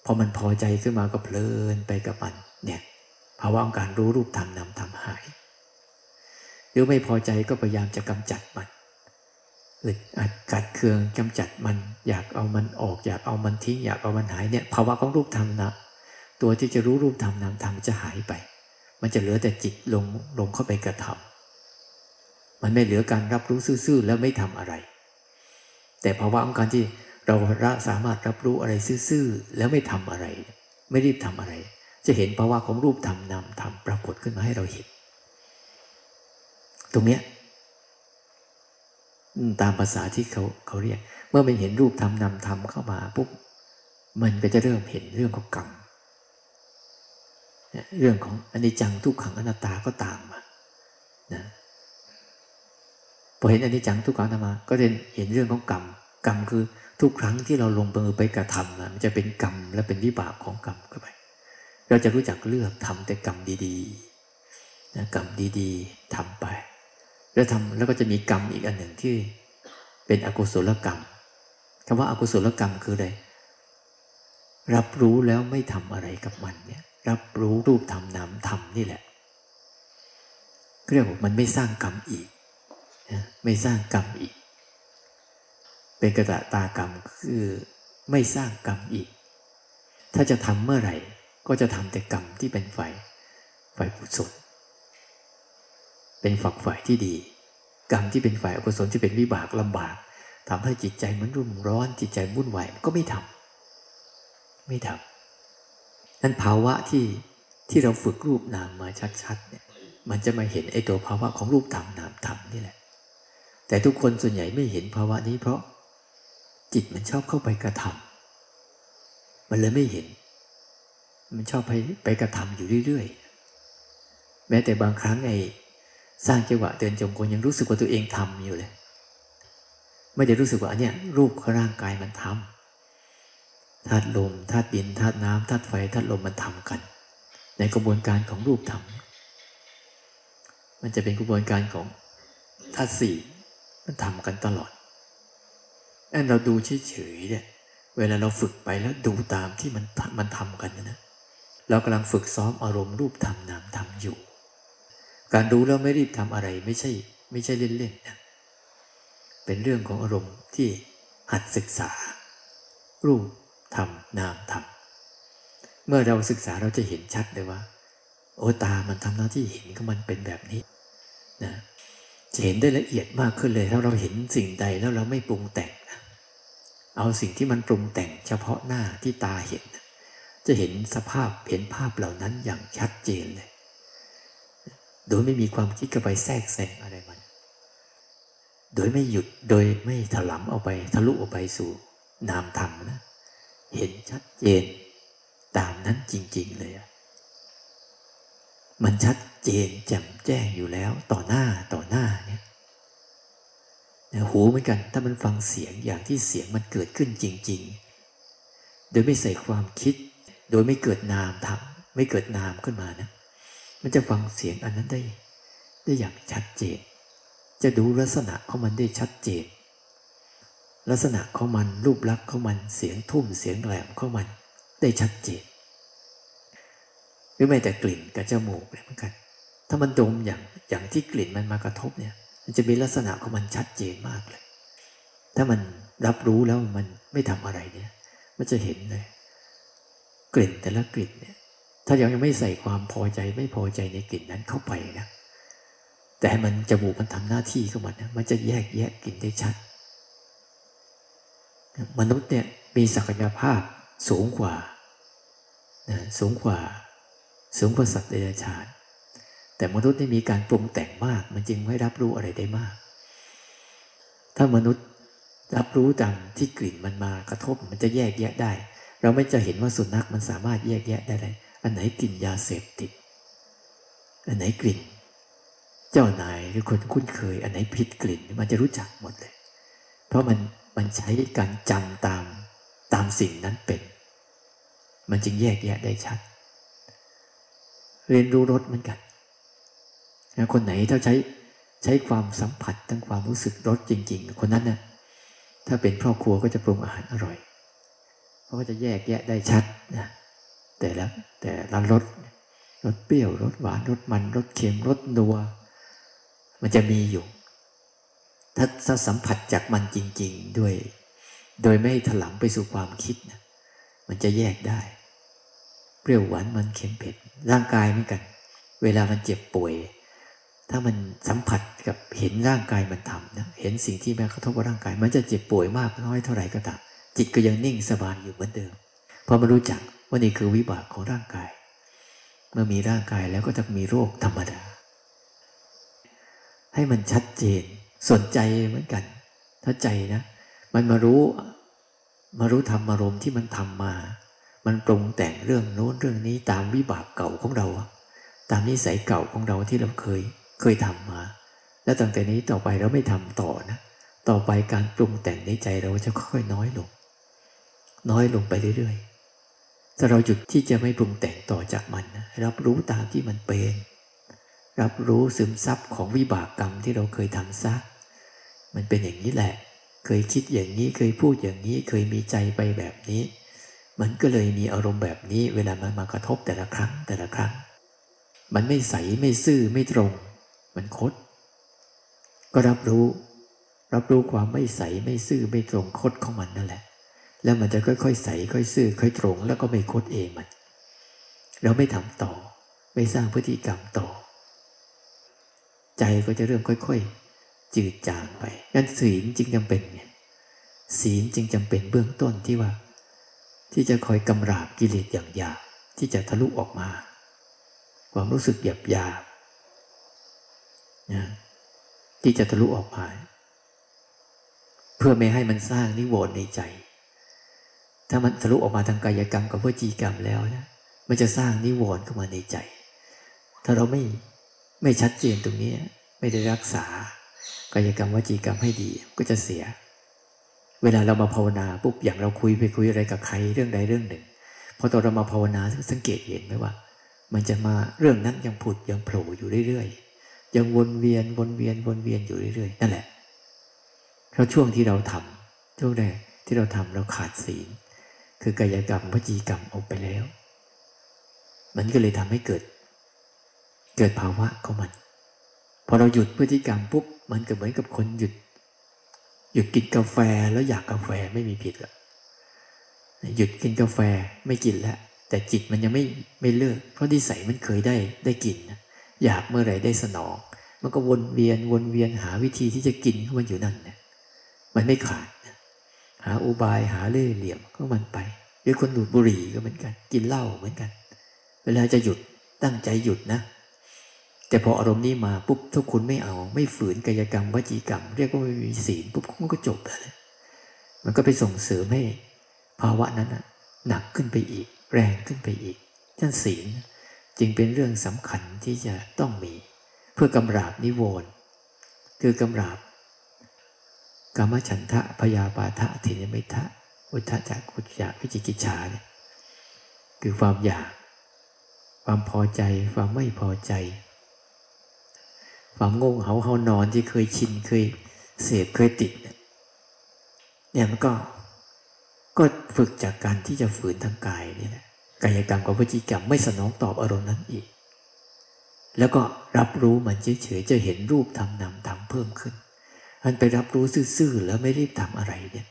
พอมันพอใจขึ้นมาก็เพลินไปกับมันเนี่ยภาวะของการรู้รูปธรรมนามธรรมหาย หรือไม่พอใจก็พยายามจะกำจัดมัน อึดอัดกัดเคืองกำจัดมัน อยากเอามันออก อยากเอามันทิ้งอยากเอามันหายเนี่ยภาวะของรูปธรรมนะตัวที่จะรู้รูปธรรมนามธรรมจะหายไป มันจะเหลือแต่จิตลงลงเข้าไปกระทำมันไม่เหลือการรับรู้ซื่อๆแล้วไม่ทำอะไร แต่ภาวะของการที่เราละสามารถรับรู้อะไรซื่อๆแล้วไม่ทำอะไร ไม่รีบทำอะไร จะเห็นภาวะของรูปธรรมนามธรรมปรากฏขึ้นมาให้เราเห็น ตรงเนี้ย ตามภาษาที่เขาเขาเรียก เมื่อมันเห็นรูปธรรมนามธรรมเข้ามาปุ๊บมันก็จะเริ่มเห็นเรื่องของกรรมเรื่องของอนิจจังทุกขังอนัตตาก็ตามมานะพอเห็นอนิจจังทุกขังอนัตตาก็จะเห็นเรื่องของกรรมกรรมคือทุกครั้งที่เราลงมือไปกระทำมันจะเป็นกรรมและเป็นวิบากของกรรมเข้าไป เราจะรู้จักเลือกทำแต่กรรมดีๆนะกรรมดีๆทำไป แล้วทำแล้วก็จะมีกรรมอีกอันหนึ่งที่เป็นอกุศลกรรมคำว่าอากุศลกรรมคืออะไรรับรู้แล้วไม่ทำอะไรกับมันเนี่ยรับรู้รูปธรรมนามธรรมนี่แหละเรียกว่ามันไม่สร้างกรรมอีกนะไม่สร้างกรรมอีก เป็นกระตากรรมคือไม่สร้างกรรมอีก ถ้าจะทำเมื่อไหร่ก็จะทำแต่กรรมที่เป็นฝ่ายฝ่ายกุศล เป็นฝักฝ่ายที่ดี กรรมที่เป็นฝ่ายอกุศลที่เป็นวิบากลำบากทำให้จิตใจมันรุ่มร้อนจิตใจวุ่นวายก็ไม่ทำไม่ทนั้นภาวะที่ที่เราฝึกรูปนามมาชัดๆเนี่ยมันจะมาเห็นไอ้ตัวภาวะของรูปธรรมนามธรรมนี่แหละ แต่ทุกคนส่วนใหญ่ไม่เห็นภาวะนี้เพราะจิตมันชอบเข้าไปกระทำมันเลยไม่เห็น มันชอบไปไปกระทำอยู่เรื่อยๆ แม้แต่บางครั้งไอ้ สร้างจังหวะเดินจงกรมยังรู้สึกว่าตัวเองทำอยู่เลย ไม่ได้รู้สึกว่าอันเนี้ยรูปของร่างกายมันทำธาตุลมธาตุดินธาตุน้ำธาตุไฟธาตุลมมันทำกัน ในกระบวนการของรูปธรรมมันจะเป็นกระบวนการของธาตุสี่มันทำกันตลอดอันเราดูเฉยๆเนี่ยเวลาเราฝึกไปแล้วดูตามที่มันมันทำกันนะ เรากำลังฝึกซ้อมอารมณ์รูปธรรมนามธรรมอยู่ การดูแล้วไม่รีบทำอะไรไม่ใช่ ไม่ใช่เล่นๆนะเป็นเรื่องของอารมณ์ที่หัดศึกษา รูปธรรมนามธรรมเมื่อเราศึกษาเราจะเห็นชัดเลยว่า โอตามันทำหน้าที่เห็นก็มันเป็นแบบนี้นะจะเห็นได้ละเอียดมากขึ้นเลยถ้าเราเห็นสิ่งใดแล้วเราไม่ปรุงแต่งเอาสิ่งที่มันปรุงแต่งเฉพาะหน้าที่ตาเห็น จะเห็นสภาพเห็นภาพเหล่านั้นอย่างชัดเจนเลย โดยไม่มีความคิดกระไปแทรกแซงอะไรมัน โดยไม่หยุดโดยไม่ถลำเอาไปทะลุออกไปสู่นามธรรมนะเห็นชัดเจนตามนั้นจริง ๆ เลยมันชัดเจนแจ่มแจ้งอยู่แล้วต่อหน้าต่อหน้าเนี่ยหูเหมือนกัน ถ้ามันฟังเสียงอย่างที่เสียงมันเกิดขึ้นจริง ๆ โดยไม่ใส่ความคิด โดยไม่เกิดนามทำไม่เกิดนามขึ้นมานะ มันจะฟังเสียงอันนั้นได้ ได้อย่างชัดเจน จะดูลักษณะของมันได้ชัดเจน ลักษณะของมันรูปลักษณ์ของมันเสียงทุ่มเสียงแหลมของมันได้ชัดเจน หรือแม้แต่กลิ่นกับจมูกเหมือนกัน ถ้ามันดมอย่างอย่างที่กลิ่นมันมากระทบเนี่ย มันจะมีลักษณะของมันชัดเจนมากเลย ถ้ามันรับรู้แล้วมันไม่ทำอะไรเนี่ย มันจะเห็นเลย กลิ่นแต่ละกลิ่นเนี่ย ถ้ายังยังไม่ใส่ความพอใจไม่พอใจในกลิ่นนั้นเข้าไปนะ แต่มันจมูกมันทำหน้าที่ของมันนะมันจะแยกแยะกลิ่นได้ชัด มนุษย์เนี่ยมีศักยภาพสูงกว่านะสูงกว่า สูงกว่าสัตว์เดรัจฉานแต่มนุษย์ไม่มีการปรุงแต่งมาก มันจึงไม่รับรู้อะไรได้มาก ถ้ามนุษย์รับรู้ตามที่กลิ่นมันมากระทบมันจะแยกแยะได้ เราไม่จะเห็นว่าสุนัขมันสามารถแยกแยะได้เลย อันไหนกลิ่นยาเสพติด อันไหนกลิ่น เจ้านายหรือคนคุ้นเคย อันไหนผิดกลิ่นมันจะรู้จักหมดเลย เพราะมันมันใช้การจำตามตามสิ่งนั้นเป็น มันจึงแยกแยะได้ชัด เรียนรู้รสเหมือนกันคนไหนถ้าใช้ใช้ความสัมผัสทั้งความรู้สึกรสจริง ๆ คนนั้นนะ่ะถ้าเป็นพ่อครัวก็จะปรุงอาหารอร่อย เพราะว่าจะแยกแยะได้ชัดนะ แต่ละแต่ละรสรสเปรี้ยวรสหวานรสมันรสเค็มรสนัว มันจะมีอยู่ ถ้าถ้าสัมผัสจากมันจริง ๆด้วย โดยไม่ถลำไปสู่ความคิดนะมันจะแยกได้ เปรี้ยวหวานมันเค็มเผ็ดร่างกายเหมือนกัน เวลามันเจ็บป่วย ถ้ามันสัมผัสกับเห็นร่างกายมันทำนะเห็นสิ่งที่มากระทบกับร่างกาย มันจะเจ็บป่วยมากน้อยเท่าไหร่ก็ตามจิตก็ยังนิ่งสบายอยู่เหมือนเดิมเพราะมันรู้จัก ว่านี่คือวิบากของร่างกาย เมื่อมีร่างกายแล้วก็จะมีโรคธรรมดา ให้มันชัดเจนสนใจเหมือนกัน ถ้าใจนะ มันมารู้มารู้ธรรมารมณ์ที่มันทำมา มันปรุงแต่งเรื่องโน้นเรื่องนี้ตามวิบากเก่าของเรา ตามนิสัยเก่าของเราที่เราเคยเคยทำมา แล้วตั้งแต่นี้ต่อไปเราไม่ทำต่อนะ ต่อไปการปรุงแต่งในใจเราจะค่อยน้อยลง น้อยลงไปเรื่อยๆ ถ้าเราหยุดที่จะไม่ปรุงแต่งต่อจากมันนะรับรู้ตามที่มันเป็น รับรู้ซึมซับของวิบากกรรมที่เราเคยทำซะ มันเป็นอย่างนี้แหละ เคยคิดอย่างนี้เคยพูดอย่างนี้เคยมีใจไปแบบนี้ มันก็เลยมีอารมณ์แบบนี้ เวลามันมากระทบแต่ละครั้งแต่ละครั้ง มันไม่ใสไม่ซื่อไม่ตรง มันคด ก็รับรู้ รับรู้ความไม่ใสไม่ซื่อไม่ตรงคดของมันนั่นแหละ แล้วมันจะค่อยๆใสค่อยซื่อค่อยตรง แล้วก็ไม่คดเองมัน เราไม่ทำต่อ ไม่สร้างพฤติกรรมต่อ ใจก็จะเริ่มค่อยๆ จืดจางไปงั้นศีลจึงจำเป็นไงศีลจึงจำเป็นเบื้องต้นที่ว่า ที่จะคอยกำราบกิเลสอย่างหยาบที่จะทะลุออกมา ความรู้สึกหยาบหยาบนะที่จะทะลุออกมา เพื่อไม่ให้มันสร้างนิวรณ์ในใจ ถ้ามันทะลุออกมาทางกายกรรมกับวจีกรรมแล้วนะมันจะสร้างนิวรณ์เข้ามาในใจ ถ้าเราไม่ไม่ชัดเจนตรงนี้ ไม่ได้รักษากายกรรมวจีกรรมให้ดีก็จะเสีย เวลาเรามาภาวนาปุ๊บอย่างเราคุยไปคุยอะไรกับใครเรื่องใดเรื่องหนึ่งพอตอนเรามาภาวนาสังเกตเห็นไหมว่า มันจะมาเรื่องนั้นยังผุดยังโผล่อยู่เรื่อยๆยังวนเวียนวนเวียนวนเวียนอยู่เรื่อยๆนั่นแหละเพราะช่วงที่เราทำช่วงแรกที่เราทำเราขาดศีล คือกายกรรมวจีกรรมออกไปแล้ว มันก็เลยทำให้เกิด เกิดภาวะของมัน พอเราหยุดพฤติกรรมปุ๊บมันก็เหมือนกับคนหยุด หยุดกินกาแฟแล้วอยากกาแฟไม่มีผิดหรอกหยุดกินกาแฟไม่กินแล้วแต่จิตมันยังไม่ไม่เลิก เพราะนิสัยมันเคยได้ได้กินนอยากเมื่อไหร่ได้สนอง มันก็วนเวียนวนเวียนหาวิธีที่จะกินของมันอยู่นั่นเนะมันไม่ขาด หาอุบายหาเล่ห์เหลี่ยมก็มันไป หรือคนดูดบุหรี่ก็เหมือนกัน กินเหล้าเหมือนกัน เวลาจะหยุดตั้งใจหยุดนะ แต่พออารมณ์นี้มาปุ๊บถ้าคุณไม่เอา ไม่ฝืนกายกรรมวจีกรรม เรียกว่าไม่มีศีลปุ๊บมันก็จบเลยมันก็ไปส่งเสริมให้ภาวะนั้นหนักขึ้นไปอีก แรงขึ้นไปอีกนั่นศีลจึงเป็นเรื่องสำคัญที่จะต้องมี เพื่อกำราบนิวรณ์คือกำราบ กามฉันทะพยาบาทะทินมิทะอุทธจักกุจจะวิจิกิจฉาเนี่ยคือความอยาก ความพอใจ ความไม่พอใจ ความงงเหาเฮานอนที่เคยชินเคยเสพเคยติด เนี่ยมันก็ก็ฝึกจากการที่จะฝืนทางกายเนี่แหละกายกรรมกับวจิกรรมไม่สนองตอบอารมณ์นั้นอีก แล้วก็รับรู้มันเฉยๆจะเห็นรูปทำนามทำเพิ่มขึ้น มันไปรับรู้ซื่อๆแล้วไม่รีบทำอะไรเนี่ย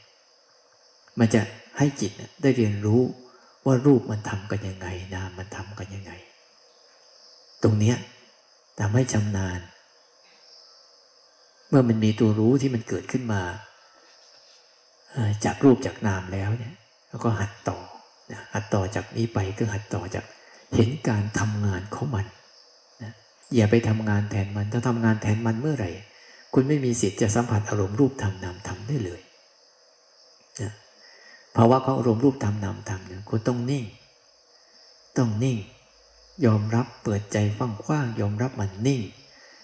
มันจะให้จิตได้เรียนรู้ว่ารูปมันทำกันยังไง นามมันทำกันยังไง ตรงเนี้ยทำให้ชำนาญ เมื่อมันมีตัวรู้ที่มันเกิดขึ้นมา จากรูปจากนามแล้วเนี่ยแล้วก็หัดต่อหัดต่อจากนี้ไปก็หัดต่อจากเห็นการทำงานของมันอย่าไปทำงานแทนมัน ถ้าทำงานแทนมันเมื่อไหร่ คุณไม่มีสิทธิ์จะสัมผัสอารมณ์รูปธรรมนามธรรมได้เลยนะภาวะของอารมณ์รูปธรรมนามธรรมเนี่ยคุณต้องนิ่ง ต้องนิ่ง ยอมรับเปิดใจฟังกว้าง ยอมรับมันนิ่ง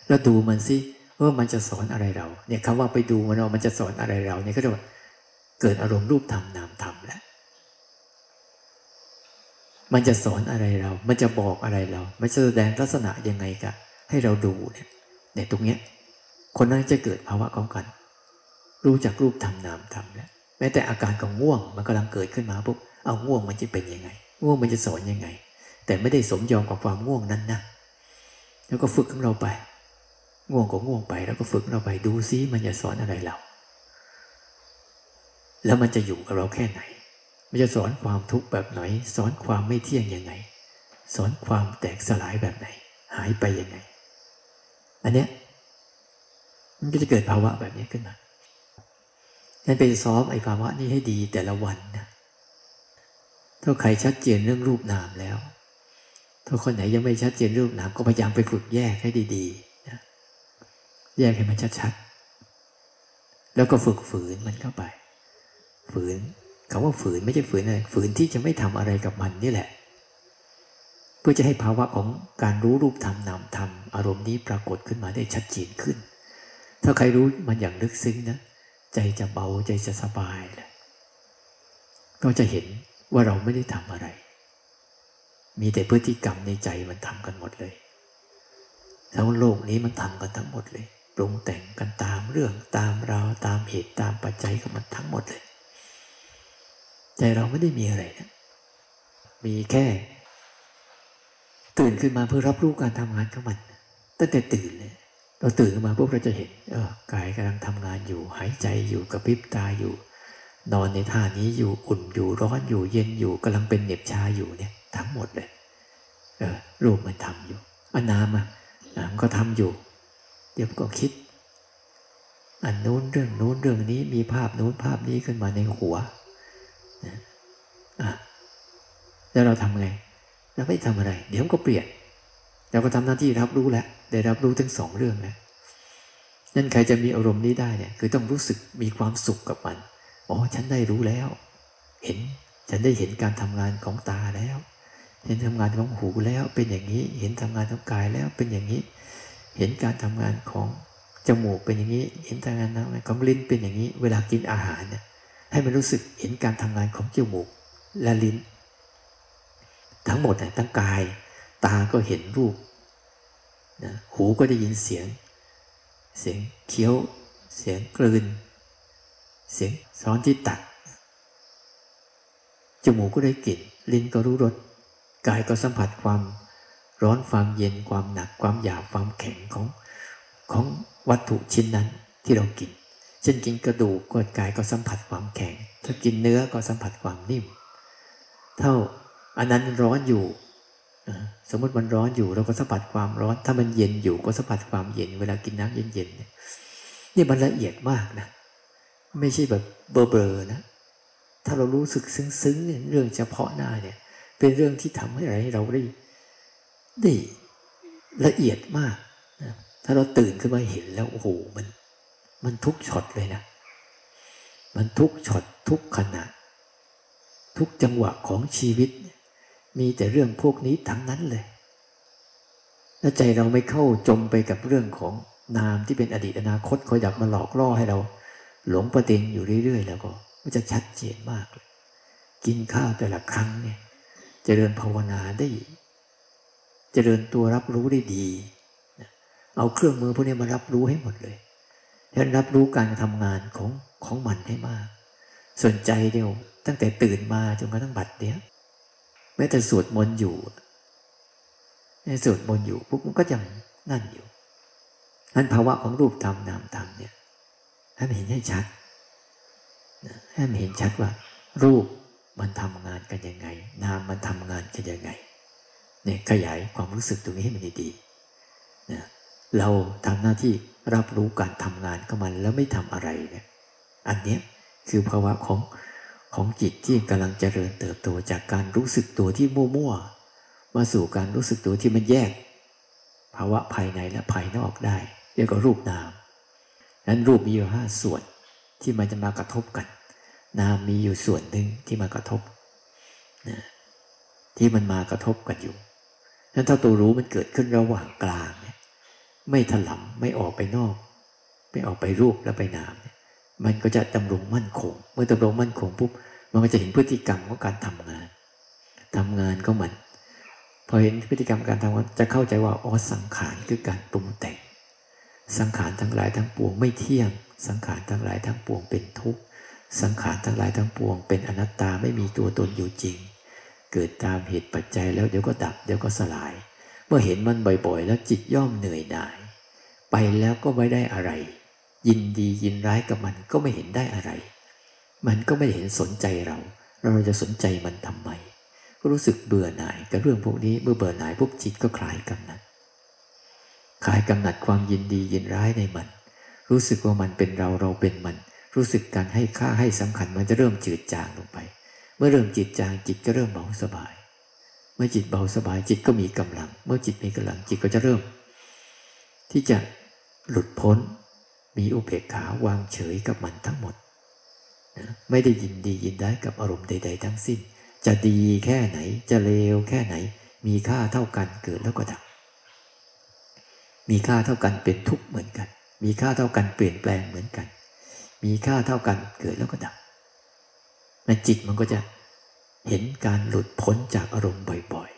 แล้วดูมันสิว่ามันจะสอนอะไรเรา เนี่ยคำว่าไปดูมันว่ามันจะสอนอะไรเราเนี่ยก็จะเกิดอารมณ์รูปธรรมนามธรรมแล้วมันจะสอนอะไรเรา มันจะบอกอะไรเรา มันจะแสดงลักษณะยังไงกะให้เราดูเนี่ยเนี่ยตรงเนี้ย คนนั้นจะเกิดภาวะของกัน รู้จักรูปธรรมนามธรรมแล้วแม้แต่อาการของง่วงมันกำลังเกิดขึ้นมาปุ๊บเอาง่วงมันจะเป็นยังไง ง่วงมันจะสอนยังไง แต่ไม่ได้สมยอมกับความง่วงนั้นนะแล้วก็ฝึกของเราไป ง่วงก็ง่วงไป แล้วก็ฝึกเราไปดูซิมันจะสอนอะไรเรา แล้วมันจะอยู่กับเราแค่ไหน มันจะสอนความทุกข์แบบไหน สอนความไม่เที่ยงยังไง สอนความแตกสลายแบบไหน หายไปยังไง อันเนี้ย มันก็จะเกิดภาวะแบบนี้ขึ้นมางั้นไปซ้อมไอ้ภาวะนี้ให้ดีแต่ละวันนะถ้าใครชัดเจนเรื่องรูปนามแล้ว ถ้าคนไหนยังไม่ชัดเจนรูปนามก็พยายามไปฝึกแยกให้ดีๆนะแยกให้มันชัดๆ แล้วก็ฝึกฝืนมันเข้าไป ฝืนคำว่าฝืนไม่ใช่ฝืนอะไรฝืนที่จะไม่ทำอะไรกับมันนี่แหละ เพื่อจะให้ภาวะของการรู้รูปธรรมนามธรรมอารมณ์นี้ปรากฏขึ้นมาได้ชัดเจนขึ้น ถ้าใครรู้มันอย่างลึกซึ้งนะ ใจจะเบาใจจะสบายแหละก็จะเห็นว่าเราไม่ได้ทำอะไร มีแต่พฤติกรรมในใจมันทำกันหมดเลย ทั้งโลกนี้มันทำกันทั้งหมดเลย ปรุงแต่งกันตามเรื่องตามราวตามเหตุตามปัจจัยของมันทั้งหมดเลย ใจเราไม่ได้มีอะไรนะ มีแค่ ตื่นขึ้นมาเพื่อรับรู้การทำงานของมันตั้งแต่ตื่นเลย เราตื่นขึ้นมาพวกเราจะเห็นเออกายกำลังทำงานอยู่ หายใจอยู่กระพริบตาอยู่ นอนในท่านี้อยู่อุ่นอยู่ร้อนอยู่เย็นอยู่กำลังเป็นเหน็บชาอยู่เนี่ยทั้งหมดเลยเออรูปมันทำอยู่อันนามอะนามก็ทำอยู่ เดี๋ยวก็คิด อันนู้นเรื่องนู้นเรื่องนี้มีภาพนู้นภาพนี้ขึ้นมาในหัวอะแล้วเราทำไงเราไม่ทำอะไร เดี๋ยวก็เปลี่ยน เราก็ทำหน้าที่รับรู้แล้วได้รับรู้ทั้งสองเรื่องแล้วนั่นใครจะมีอารมณ์นี้ได้เนี่ย คือต้องรู้สึกมีความสุขกับมันอ๋อฉันได้รู้แล้ว เห็นฉันได้เห็นการทำงานของตาแล้วเห็นทำงานของหูแล้วเป็นอย่างนี้ เห็นทำงานของกายแล้วเป็นอย่างนี้ เห็นการทำงานของจมูกเป็นอย่างนี้ เห็นทำงานของลิ้นเป็นอย่างนี้ เวลากินอาหารเนี่ยให้มันรู้สึกเห็นการทำงานของจมูกและลิ้น ทั้งหมดเนี่ยทั้งกาย ตาก็เห็นรูปนะหูก็ได้ยินเสียง เสียงเคี้ยว เสียงกลืน เสียงซ้อนที่ตัดจมูกก็ได้กลิ่น ลิ้นก็รู้รส กายก็สัมผัสความร้อนความเย็นความหนักความหยาบความแข็งของของวัตถุชิ้นนั้นที่เรากิน เช่นกินกระดูกก็กายก็สัมผัสความแข็ง ถ้ากินเนื้อก็สัมผัสความนิ่ม เท่าอันนั้นร้อนอยู่ สมมติมันร้อนอยู่เราก็สัมผัสความร้อน ถ้ามันเย็นอยู่ก็สัมผัสความเย็น เวลากินน้ำเย็นๆเนี่ยนี่มันละเอียดมากนะ ไม่ใช่แบบเบลอนะ ถ้าเรารู้สึกซึ้งๆเรื่องเฉพาะหน้าเนี่ย เป็นเรื่องที่ทำให้อะไรเราได้ได้ละเอียดมากนะถ้าเราตื่นขึ้นมาเห็นแล้วโอ้โหมัน มันทุกช็อตเลยนะ มันทุกช็อตทุกขณะ ทุกจังหวะของชีวิต มีแต่เรื่องพวกนี้ทั้งนั้นเลยแล้วใจเราไม่เข้าจมไปกับเรื่องของนามที่เป็นอดีตอนาคตคอยดักมาหลอกล่อให้เรา หลงประเด็นอยู่เรื่อย ๆ แล้วก็มันจะชัดเจนมากเลย กินข้าวแต่ละครั้งเนี่ยจเจริญภาวนาได้จเจริญตัวรับรู้ได้ดี เอาเครื่องมือพวกนี้มารับรู้ให้หมดเลยแล้วรับรู้การทำงานของของมันให้มาก สนใจเดียวตั้งแต่ตื่นมาจนกระทั่งบัดเนี้ย แม้แต่สวดมนต์อยู่ในสวดมนต์อยู่ปุ๊บมันก็ยังนั่นอยู่นั้นภาวะของรูปธรรมนามธรรมเนี่ยให้มันเห็นให้ชัดให้มันเห็นชัดว่า รูปมันทำงานกันยังไง นามมันทำงานกันยังไงเนี่ยขยายความรู้สึกตรงนี้ให้มันดีๆนะเราทำหน้าที่รับรู้การทำงานของมันแล้วไม่ทำอะไรเนี่ยอันเนี้ยคือภาวะของ ของจิตที่กำลังเจริญเติบโตจากการรู้สึกตัวที่มั่วๆมาสู่การรู้สึกตัวที่มันแยก ภาวะภายในและภายนอกได้ เรียกว่ารูปนามนั้นรูปมีอยู่ห้าส่วนที่มันจะมากระทบกัน นามมีอยู่ส่วนหนึ่งที่มากระทบนะที่มันมากระทบกันอยู่นั้นถ้าตัวรู้มันเกิดขึ้นระหว่างกลางเนี่ยไม่ถลำไม่ออกไปนอก ไม่ออกไปรูปแล้วไปนามเนี่ย มันก็จะดำรงมั่นคง เมื่อดำรงมั่นคงปุ๊บมันก็จะเห็นพฤติกรรมของการทำงาน ทำงานก็เหมันพอเห็นพฤติกรรมการทำงานจะเข้าใจว่าอ๋อสังขารคือการปรุงแต่ง สังขารทั้งหลายทั้งปวงไม่เที่ยง สังขารทั้งหลายทั้งปวงเป็นทุกข์ สังขารทั้งหลายทั้งปวง เป็นอนัตตาไม่มีตัวตนอยู่จริง เกิดตามเหตุปัจจัยแล้วเดี๋ยวก็ดับเดี๋ยวก็สลาย เมื่อเห็นมันบ่อยๆ แล้วจิตย่อมเหนื่อยหน่าย ไปแล้วก็ไม่ได้อะไร ยินดียินร้ายกับมันก็ไม่เห็นได้อะไร มันก็ไม่เห็นสนใจเรา เราจะสนใจมันทำไม ก็รู้สึกเบื่อหน่ายกับเรื่องพวกนี้เมื่อเบื่อหน่ายปุ๊บจิตก็คลายกำหนัดคลายกำหนัดความยินดียินร้ายในมัน รู้สึกว่ามันเป็นเราเราเป็นมัน รู้สึกการให้ค่าให้สำคัญมันจะเริ่มจืดจางลงไป เมื่อเริ่มจืดจางจิตก็เริ่มเบาสบาย เมื่อจิตเบาสบายจิตก็มีกำลัง เมื่อจิตมีกำลังจิตก็จะเริ่ม ที่จะหลุดพ้น มีอุเบกขาวางเฉยกับมันทั้งหมดนะไม่ได้ยินดียินได้กับอารมณ์ใด ๆ ทั้งสิ้น จะดีแค่ไหนจะเลวแค่ไหน มีค่าเท่ากันเกิดแล้วก็ดับมีค่าเท่ากันเป็นทุกข์เหมือนกัน มีค่าเท่ากันเปลี่ยนแปลงเหมือนกัน มีค่าเท่ากันเกิดแล้วก็ดับในจิตมันก็จะเห็นการหลุดพ้นจากอารมณ์บ่อย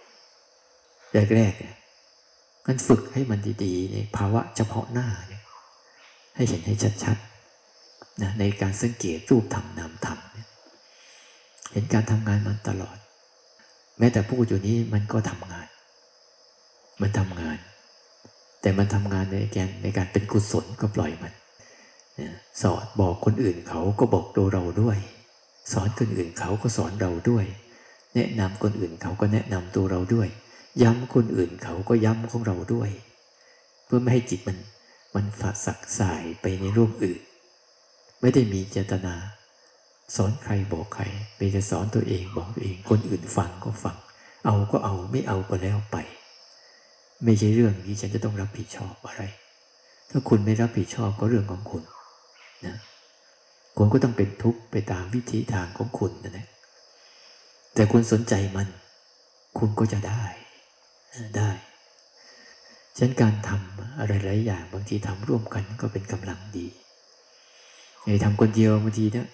ๆแรกๆกันฝึกให้มันดีๆ ในภาวะเฉพาะหน้าเนี่ย ให้เห็นให้ชัดๆนะในการสังเกตรูปธรรมนามธรรมเห็นการทำงานมันตลอด แม้แต่พูดอยู่นี้มันก็ทำงาน มันทำงาน แต่มันทำงานในแการในการเป็นกุศลก็ปล่อยมันสอนบอกคนอื่นเขาก็บอกตัวเราด้วย สอนคนอื่นเขาก็สอนเราด้วย แนะนำคนอื่นเขาก็แนะนำตัวเราด้วย ย้ำคนอื่นเขาก็ย้ำของเราด้วย เพื่อไม่ให้จิตมัน มันฝักสักสายไปในรูปอื่น ไม่ได้มีเจตนา สอนใครบอกใครไปจะสอนตัวเองบอกตัวเองคนอื่นฟังก็ฟัง เอาก็เอาไม่เอาก็แล้วไป ไม่ใช่เรื่องที่ฉันจะต้องรับผิดชอบอะไร ถ้าคุณไม่รับผิดชอบก็เรื่องของคุณนะคุณก็ต้องเป็นทุกข์ไปตามวิธีทางของคุณนะนะแต่คุณสนใจมัน คุณก็จะได้ได้ ฉะนั้นการทำอะไรหลายอย่างบางทีทำร่วมกันก็เป็นกำลังดีไอ้ทำคนเดียวบางทีนะ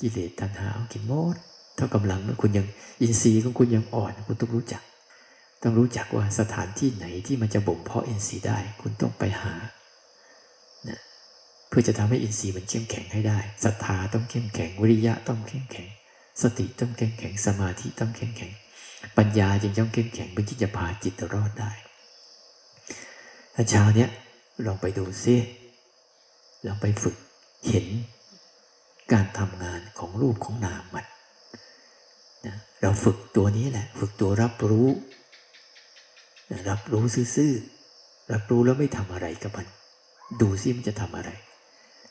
กิเลสตัณหาเอากินหมดเท่ากำลังคุณยังอินทรีย์ของคุณยังอ่อน คุณต้องรู้จัก ต้องรู้จักว่าสถานที่ไหนที่มันจะบ่มเพาะอินทรีย์ได้ คุณต้องไปหานะเพื่อจะทำให้อินทรีย์มันเข้มแข็งให้ได้ศรัทธาต้องเข้มแข็งวิริยะต้องเข้มแข็ง สติต้องเข้มแข็งสมาธิต้องเข้มแข็ง ปัญญาจึงต้องเข้มแข็งเพื่อที่จะพาจิตรอดได้ ถ้าเช้าเนี้ยลองไปดูซิลองไปฝึกเห็นการทำงานของรูปของนามมันนะเราฝึกตัวนี้แหละ ฝึกตัวรับรู้นะรับรู้ซื่อๆรับรู้แล้วไม่ทำอะไรกับมัน ดูซิมันจะทำอะไร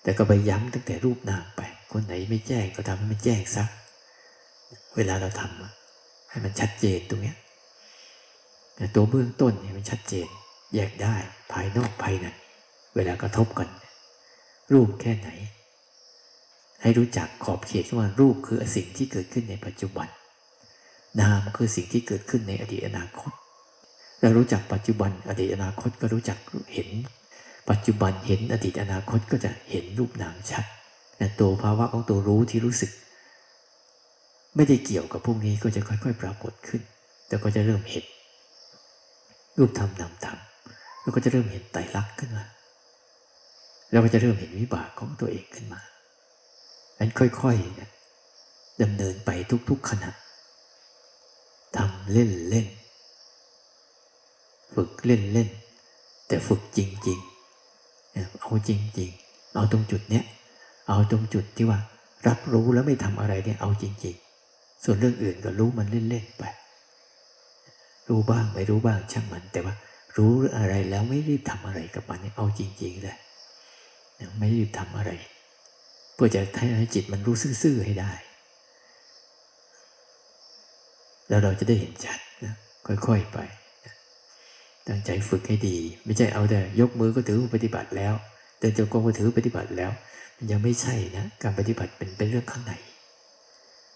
แต่ก็ไปย้ำตั้งแต่รูปนามไป คนไหนไม่แจ้งก็ทำให้มันแจ้งซะเวลาเราทำให้มันชัดเจนตรงเนี้ยตัวเบื้องต้นเนี่ยมันชัดเจน แยกได้ภายนอกภายในเวลากระทบกัน รูปแค่ไหน ให้รู้จักขอบเขตว่ารูปคือสิ่งที่เกิดขึ้นในปัจจุบัน นามคือสิ่งที่เกิดขึ้นในอดีตอนาคตเรารู้จักปัจจุบันอดีตอนาคตก็รู้จักเห็น ปัจจุบันเห็นอดีตอนาคตก็จะเห็นรูปนามชัดแต่ตัวภาวะของตัวรู้ที่รู้สึก ไม่ได้เกี่ยวกับพวกนี้ก็จะค่อย ๆ ปรากฏขึ้น แต่ก็จะเริ่มเห็นรูปธรรมนามธรรม เราก็จะเริ่มเห็นไตรลักษณ์ขึ้นมาเราก็จะเริ่มเห็นวิบากของตัวเองขึ้นมาอันค่อยๆเนี่ยดำเนินไปทุกๆขณะทำเล่นเล่น ฝึกเล่นเล่น แต่ฝึกจริงๆ เอาจริงๆ เอาตรงจุดเนี้ย เอาตรงจุดที่ว่า รับรู้แล้วไม่ทำอะไรเนี่ยเอาจริงๆ ส่วนเรื่องอื่นก็รู้มันเล่นๆไป รู้บ้างไม่รู้บ้างช่างมันแต่ว่า รู้อะไรแล้วไม่รีบทำอะไรกับมันเอาจริงๆเลยไม่รีบทำอะไร เพื่อจะให้จิตมันรู้ซื่อๆให้ได้ แล้วเราจะได้เห็นชัดนะค่อยๆไปตั้งใจฝึกให้ดี ไม่ใช่เอาแต่ยกมือก็ถือปฏิบัติแล้วเดินจงกรมก็ถือปฏิบัติแล้ว มันยังไม่ใช่นะการปฏิบัติเป็นเป็นเรื่องข้างใน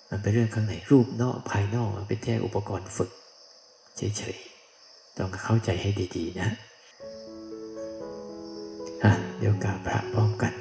มันเป็นเรื่องข้างในรูปนอกภายนอกมันเป็นแค่อุปกรณ์ฝึกเฉย ต้องเข้าใจให้ดีๆนะ ฮะ เดี๋ยวกาพระพร้อมกัน